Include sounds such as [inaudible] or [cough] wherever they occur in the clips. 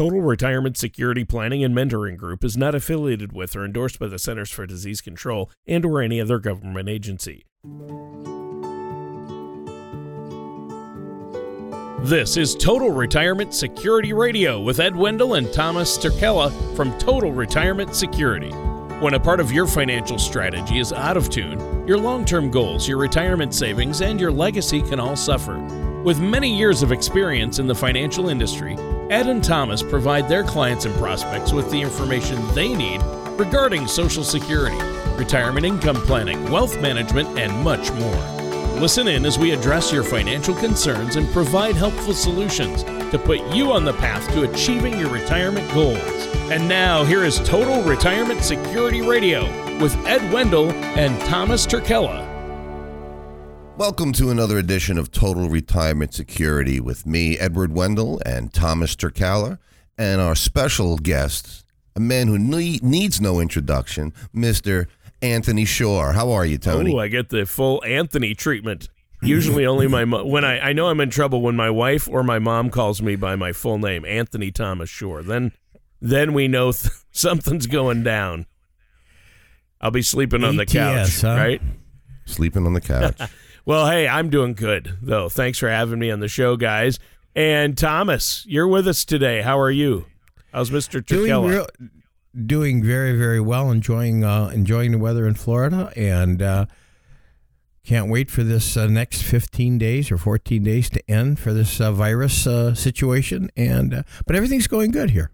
Total Retirement Security Planning and Mentoring Group is not affiliated with or endorsed by the Centers for Disease Control and or any other government agency. This is Total Retirement Security Radio with Ed Wendell and Thomas Turkella from Total Retirement Security. When a part of your financial strategy is out of tune, your long term goals, your retirement savings, and your legacy can all suffer. With many years of experience in the financial industry, Ed and Thomas provide their clients and prospects with the information they need regarding Social Security, retirement income planning, wealth management, and much more. Listen in as we address your financial concerns and provide helpful solutions to put you on the path to achieving your retirement goals. And now, here is Total Retirement Security Radio with Ed Wendell and Thomas Turkella. Welcome to another edition of Total Retirement Security with me, Edward Wendell, and Thomas Turkella, and our special guest, a man who need, needs no introduction, Mr. Anthony Shore. How are you, Tony? Oh, I get the full Anthony treatment. Usually, only my mo- when I I know I'm in trouble when my wife or my mom calls me by my full name, Anthony Thomas Shore. Then, then we know th- [laughs] something's going down. I'll be sleeping on the couch, huh? right? Sleeping on the couch. [laughs] Well, hey, I'm doing good though. Thanks for having me on the show, guys. And Thomas, you're with us today. How are you? How's Mr. doing Turkella? real, doing very very well. Enjoying uh, enjoying the weather in Florida, and uh, can't wait for this uh, next 15 days or 14 days to end for this uh, virus uh, situation. And uh, but everything's going good here.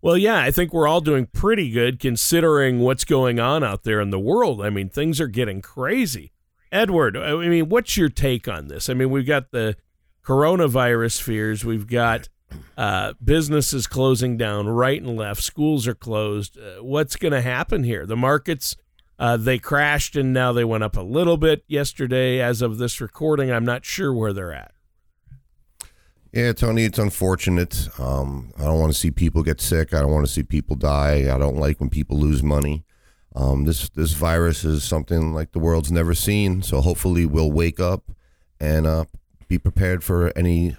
Well, yeah, I think we're all doing pretty good considering what's going on out there in the world. I mean, things are getting crazy. Edward, I mean, what's your take on this? I mean, we've got the coronavirus fears, we've got uh, businesses closing down right and left, schools are closed. Uh, what's going to happen here? The markets, uh, they crashed and now they went up a little bit yesterday. As of this recording, I'm not sure where they're at. yeah, Tony, it's unfortunate. Um, I don't want to see people get sick. I don't want to see people die. I don't like when people lose money. Um, this this virus is something like the world's never seen. So hopefully we'll wake up and uh, be prepared for any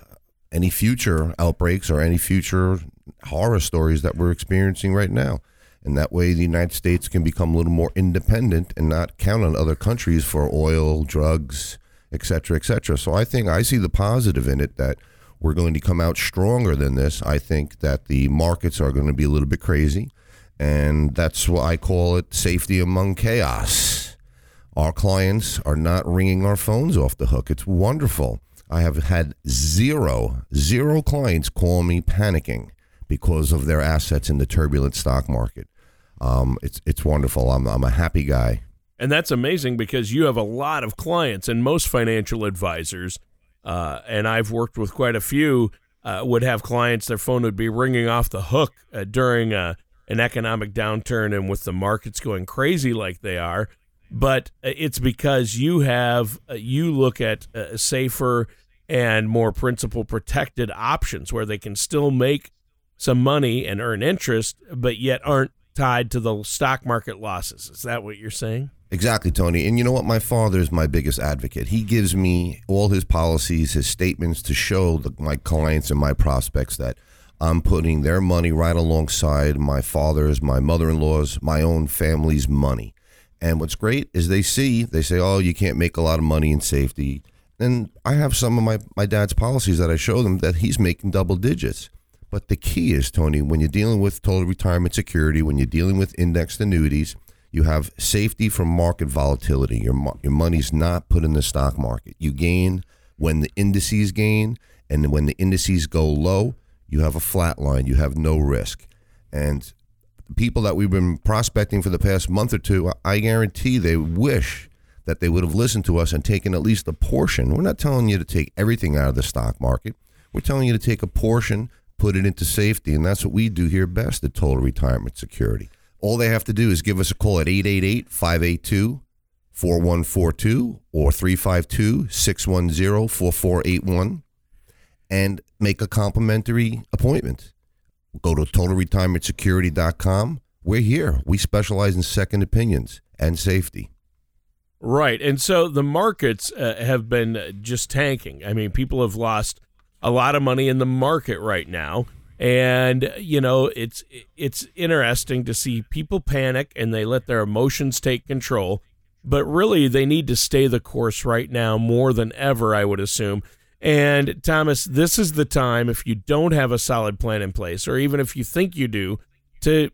any future outbreaks or any future horror stories that we're experiencing right now. And that way, the United States can become a little more independent and not count on other countries for oil, drugs, et cetera, et cetera. So I think I see the positive in it that we're going to come out stronger than this. I think that the markets are going to be a little bit crazy. And that's what I call it safety among chaos. Our clients are not ringing our phones off the hook. It's wonderful. I have had zero, zero clients call me panicking because of their assets in the turbulent stock market. Um, it's it's wonderful. I'm I'm a happy guy. And that's amazing because you have a lot of clients, and most financial advisors, uh, and I've worked with quite a few, uh, would have clients, their phone would be ringing off the hook uh, during uh, an economic downturn and with the markets going crazy like they are. But uh, it's because you have, uh, you look at uh, safer and more principal protected options where they can still make some money and earn interest, but yet aren't tied to the stock market losses. Is that what you're saying? Exactly, Tony. And you know what? My father is my biggest advocate. He gives me all his policies, his statements to show the, my clients and my prospects that I'm putting their money right alongside my father's, my mother in law's, my own family's money. And what's great is they see, they say, oh, you can't make a lot of money in safety. And I have some of my, my dad's policies that I show them that he's making double digits. But the key is, Tony, when you're dealing with total retirement security, when you're dealing with indexed annuities, you have safety from market volatility. Your your money's not put in the stock market. You gain when the indices gain, and when the indices go low, you have a flat line. You have no risk. And people that we've been prospecting for the past month or two, I guarantee they wish that they would have listened to us and taken at least a portion. We're not telling you to take everything out of the stock market. We're telling you to take a portion, put it into safety, and that's what we do here best at Total Retirement Security. All they have to do is give us a call at 888 582 4142 or 352 610 4481 and make a complimentary appointment. Go to totalretirementsecurity.com. We're here. We specialize in second opinions and safety. Right. And so the markets uh, have been just tanking. I mean, people have lost a lot of money in the market right now. And you know, it's it's interesting to see people panic and they let their emotions take control, but really they need to stay the course right now more than ever, I would assume. And Thomas, this is the time if you don't have a solid plan in place or even if you think you do to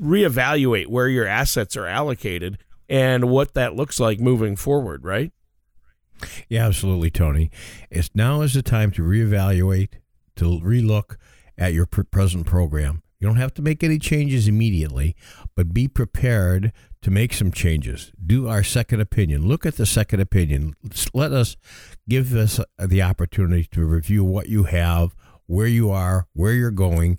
reevaluate where your assets are allocated and what that looks like moving forward, right? Yeah, absolutely, Tony. It's now is the time to reevaluate, to relook at your present program. You don't have to make any changes immediately, but be prepared to make some changes. Do our second opinion. Look at the second opinion. Let us give us the opportunity to review what you have, where you are, where you're going,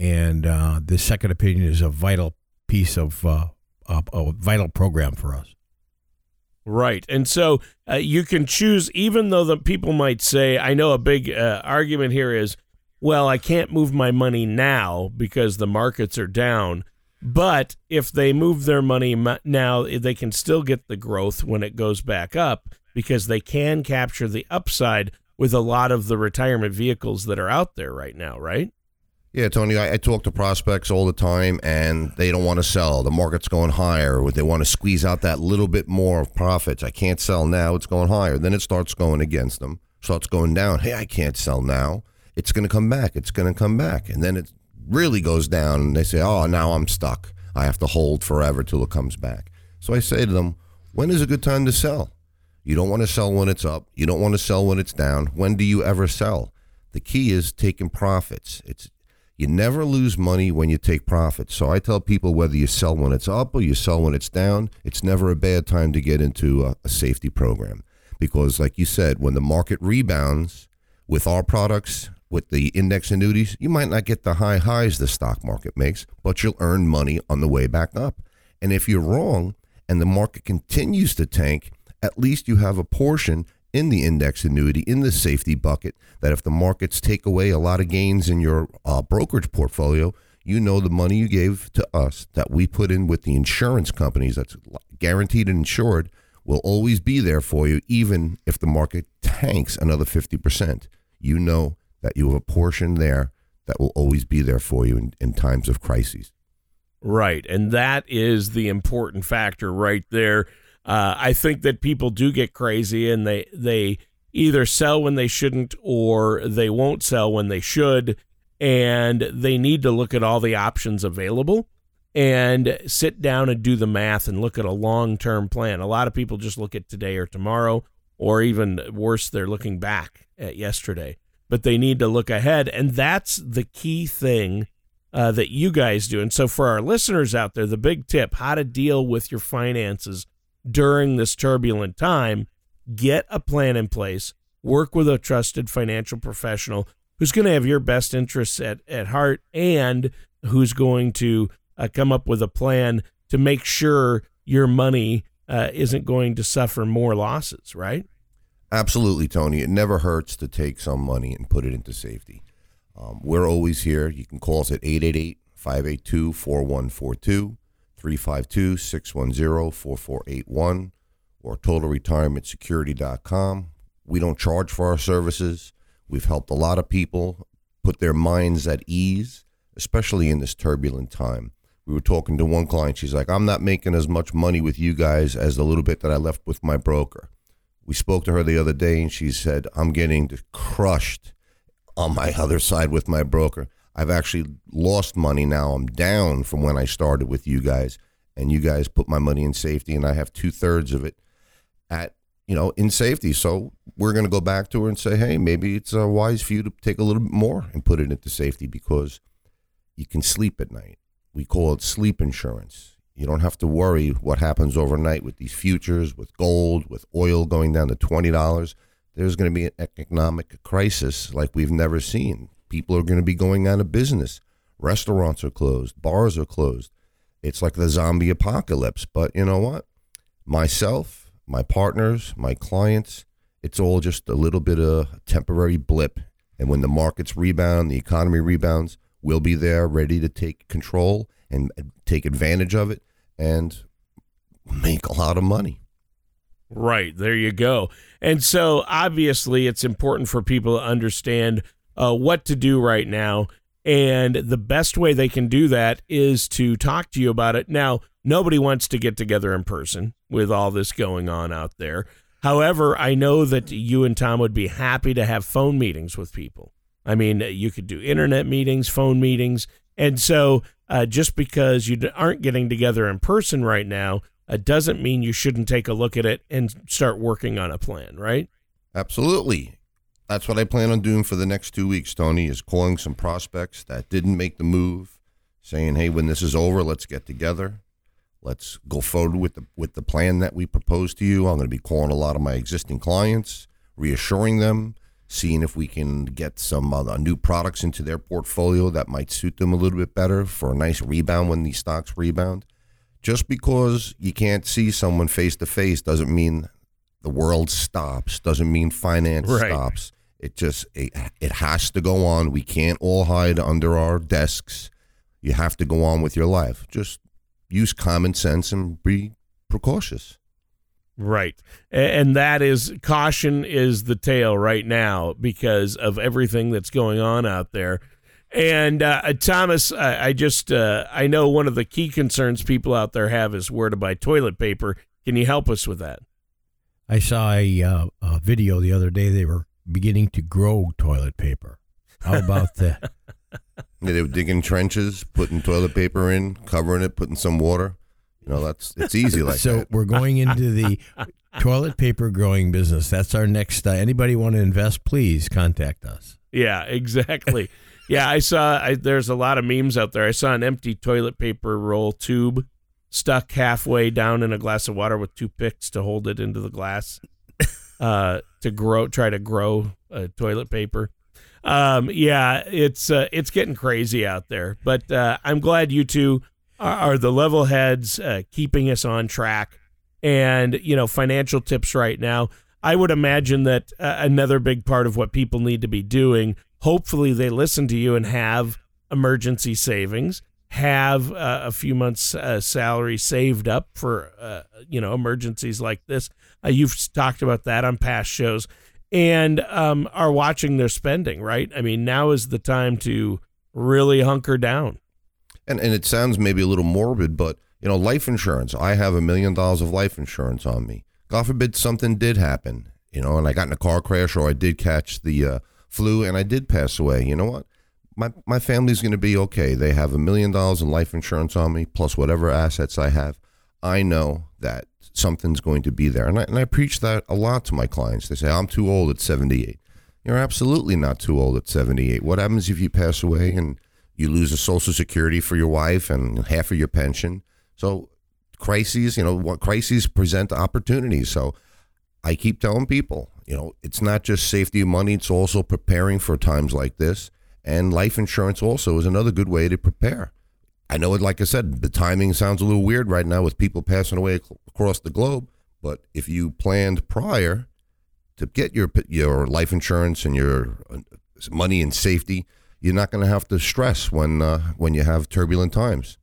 and uh, the second opinion is a vital piece of uh, a, a vital program for us. Right. And so uh, you can choose, even though the people might say, I know a big uh, argument here is, well, I can't move my money now because the markets are down. But if they move their money now, eh, they can still get the growth when it goes back up because they can capture the upside with a lot of the retirement vehicles that are out there right now, right? Yeah, Tony, I, I, talk to prospects all the time, and they don't want to sell. The market's going higher. They want to squeeze out that little bit more of profits. I can't sell now. It's going higher. Then it starts going against them. Starts going down. Hey, I can't sell now. It's going to come back. It's going to come back, and then it really goes down. And they say, "Oh, now I'm stuck. I have to hold forever till it comes back." So I say to them, "When is a good time to sell? You don't want to sell when it's up. You don't want to sell when it's down. When do you ever sell?" The key is taking profits. It's you never lose money when you take profits. So I tell people whether you sell when it's up or you sell when it's down, it's never a bad time to get into a, a safety program. Because, like you said, when the market rebounds with our products, with the index annuities, you might not get the high highs the stock market makes, but you'll earn money on the way back up. And if you're wrong and the market continues to tank, at least you have a portion in the index annuity, in the safety bucket, that if the markets take away a lot of gains in your uh, brokerage portfolio, you know the money you gave to us that we put in with the insurance companies that's guaranteed and insured will always be there for you, even if the market tanks another 50%. You know that you have a portion there that will always be there for you in, in times of crises. Right. And that is the important factor right there uh, I think that people do get crazy and they they either sell when they shouldn't or they won't sell when they should, and they need to look at all the options available and sit down and do the math and look at a long term plan. A lot of people just look at today or tomorrow, or even worse, they're looking back at yesterday. But they need to look ahead, and that's the key thing uh, that you guys do. And so, for our listeners out there, the big tip how to deal with your finances during this turbulent time, get a plan in place, work with a trusted financial professional who's going to have your best interests at, at heart and who's going to uh, come up with a plan to make sure your money uh, isn't going to suffer more losses, right? Absolutely, Tony. It never hurts to take some money and put it into safety. Um, we're always here. You can call us at 888 582 4142. 352 610 4481 or totalretirementsecurity.com. We don't charge for our services. We've helped a lot of people put their minds at ease, especially in this turbulent time. We were talking to one client. She's like, I'm not making as much money with you guys as the little bit that I left with my broker. We spoke to her the other day and she said, I'm getting crushed on my [laughs] other side with my broker. I've actually lost money now. I'm down from when I started with you guys, and you guys put my money in safety, and I have two thirds of it at you know in safety. So we're going to go back to her and say, hey, maybe it's uh, wise for you to take a little bit more and put it into safety because you can sleep at night. We call it sleep insurance. You don't have to worry what happens overnight with these futures, with gold, with oil going down to twenty dollars. There's going to be an economic crisis like we've never seen People are going to be going out of business. Restaurants are closed. Bars are closed. It's like the zombie apocalypse. But you know what? Myself, my partners, my clients, it's all just a little bit of a temporary blip. And when the markets rebound, the economy rebounds, we'll be there ready to take control and take advantage of it and make a lot of money. Right. There you go. And so obviously, it's important for people to understand uh, what to do right now. And the best way they can do that is to talk to you about it. Now, nobody wants to get together in person with all this going on out there. However, I know that you and Tom would be happy to have phone meetings with people. I mean, you could do internet meetings, phone meetings. And so, uh, just because you aren't getting together in person right now, uh, doesn't mean you shouldn't take a look at it and start working on a plan, right? Absolutely. That's what I plan on doing for the next two weeks, Tony, is calling some prospects that didn't make the move, saying, hey, when this is over, let's get together. Let's go forward with the with the plan that we proposed to you. I'm going to be calling a lot of my existing clients, reassuring them, seeing if we can get some uh, new products into their portfolio that might suit them a little bit better for a nice rebound when these stocks rebound. Just because you can't see someone face to face doesn't mean the world stops. Doesn't mean finance Right. stops. It just it, it has to go on. We can't all hide under our desks. You have to go on with your life. Just use common sense and be precautious. Right. And that is caution is the tail right now because of everything that's going on out there. And uh, uh, Thomas, I, I just uh, I know one of the key concerns people out there have is where to buy toilet paper. Can you help us with that? I saw a, uh, a video the other day. They were beginning to grow toilet paper. How about that? [laughs] Yeah, They were digging trenches, putting toilet paper in, covering it, putting some water. You know, that's it's easy like that. so that. we're going into the [laughs] toilet paper growing business. That's our next. Uh, anybody want to invest? Please contact us. Yeah, exactly. [laughs] yeah, I saw. I, there's a lot of memes out there. I saw an empty toilet paper roll tube stuck halfway down in a glass of water with two picks to hold it into the glass [laughs] uh, to grow. Try to grow uh, toilet paper. Um, yeah, it's uh, it's getting crazy out there. But uh, I'm glad you two are, the level heads, uh, keeping us on track. And you know, financial tips right now. I would imagine that uh, another big part of what people need to be doing. Hopefully, they listen to you and have emergency savings, have uh, a few months' uh, salary saved up for uh, you know emergencies like this. Uh, you've talked about that on past shows, and um, are watching their spending. Right? I mean, now is the time to really hunker down. And and it sounds maybe a little morbid, but you know, life insurance. I have a million dollars of life insurance on me. God forbid something did happen, you know, and I got in a car crash or I did catch the uh, flu and I did pass away. You know what? My my family's going to be okay. They have a million dollars in life insurance on me plus whatever assets I have. I know that something's going to be there, and I and I preach that a lot to my clients. They say I'm too old at 78. You're absolutely not too old at 78. What happens if you pass away and you lose a social security for your wife and half of your pension? So crises, you know, what crises present opportunities. So I keep telling people, you know, it's not just safety of money, it's also preparing for times like this. And life insurance also is another good way to prepare. I know it, like I said, the timing sounds a little weird right now with people passing away across the globe. But if you planned prior to get your your life insurance and your uh, money and safety, you're not going to have to stress when uh, when you have turbulent times.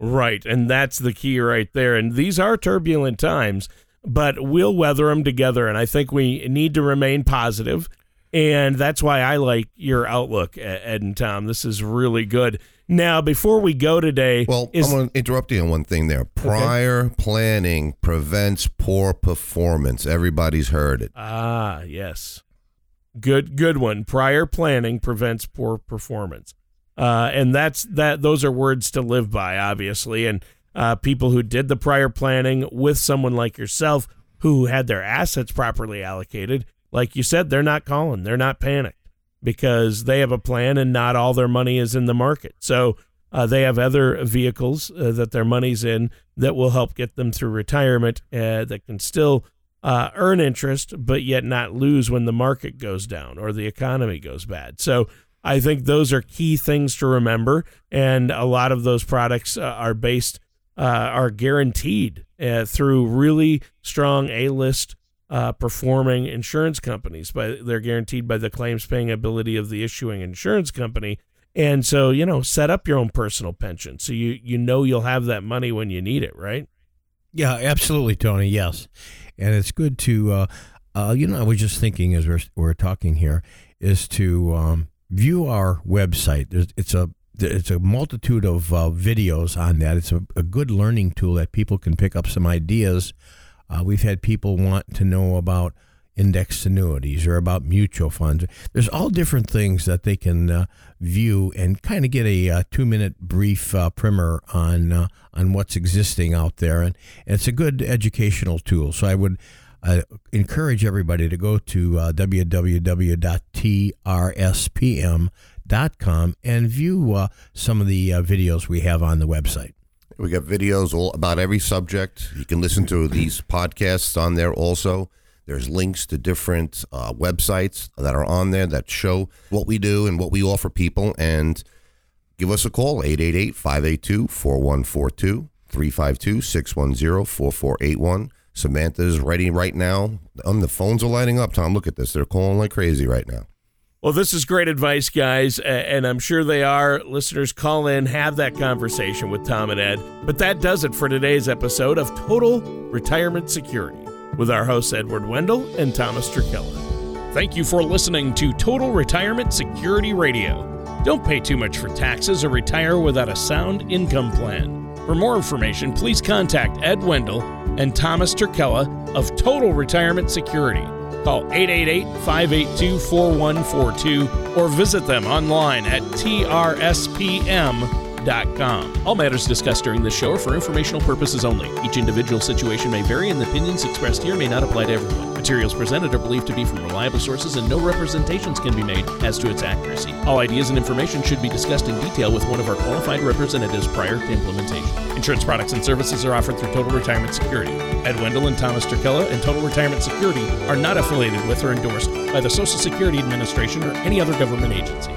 Right. And that's the key right there. And these are turbulent times, but we'll weather them together. And I think we need to remain positive. And that's why I like your outlook, Ed and Tom. This is really good. Now, before we go today, Well, is, I'm going to interrupt you on one thing there. Prior planning prevents poor performance. Everybody's heard it. ah, yes. Good, good one. Prior planning prevents poor performance. Uh, and that's that. Those are words to live by, obviously. And uh, people who did the prior planning with someone like yourself, who had their assets properly allocated, like you said, they're not calling, they're not panicked because they have a plan, and not all their money is in the market. So uh, they have other vehicles uh, that their money's in that will help get them through retirement uh, that can still uh, earn interest, but yet not lose when the market goes down or the economy goes bad. So I think those are key things to remember, and a lot of those products uh, are based uh, are guaranteed uh, through really strong A list uh, performing insurance companies. But they're guaranteed by the claims paying ability of the issuing insurance company. And so, you know, set up your own personal pension so you you know you'll have that money when you need it, right? Yeah, absolutely, Tony. Yes, and it's good to, uh, uh, you know, I was just thinking as we're we're talking here, is to um, view our website. There's, it's a it's a multitude of uh, videos on that. It's a, a, good learning tool that people can pick up some ideas. Uh, we've had people want to know about indexed annuities or about mutual funds. There's all different things that they can uh, view and kind of get a, a uh, two minute brief uh, primer on uh, on what's existing out there, and, and, it's a good educational tool. So I would. Uh, encourage everybody to go to uh, www.trspm.com and view some of the videos we have on the website. We got videos all about every subject. You can listen to these podcasts on there also. There's links to different uh, websites that are on there that show what we do and what we offer people. And give us a call 888 582 4142 352 610 4481. Samantha is ready right now. On the phones are lighting up. Tom, look at this. They're calling like crazy right now. Well, this is great advice, guys, and I'm sure they are. Listeners, call in, have that conversation with Tom and Ed. But that does it for today's episode of Total Retirement Security with our hosts Edward Wendell and Thomas Turkella. Thank you for listening to Total Retirement Security Radio. Don't pay too much for taxes or retire without a sound income plan. For more information, please contact Ed Wendell and Thomas Turkella of Total Retirement Security. Call 888 582 4142 or visit them online at trspm.com all matters discussed during this show are for informational purposes only. Each individual situation may vary, and the opinions expressed here may not apply to everyone. Materials presented are believed to be from reliable sources, and no representations can be made as to its accuracy. All ideas and information should be discussed in detail with one of our qualified representatives prior to implementation. Insurance products and services are offered through Total Retirement Security. Ed Wendell and Thomas Turkella and Total Retirement Security are not affiliated with or endorsed by the Social Security Administration or any other government agency.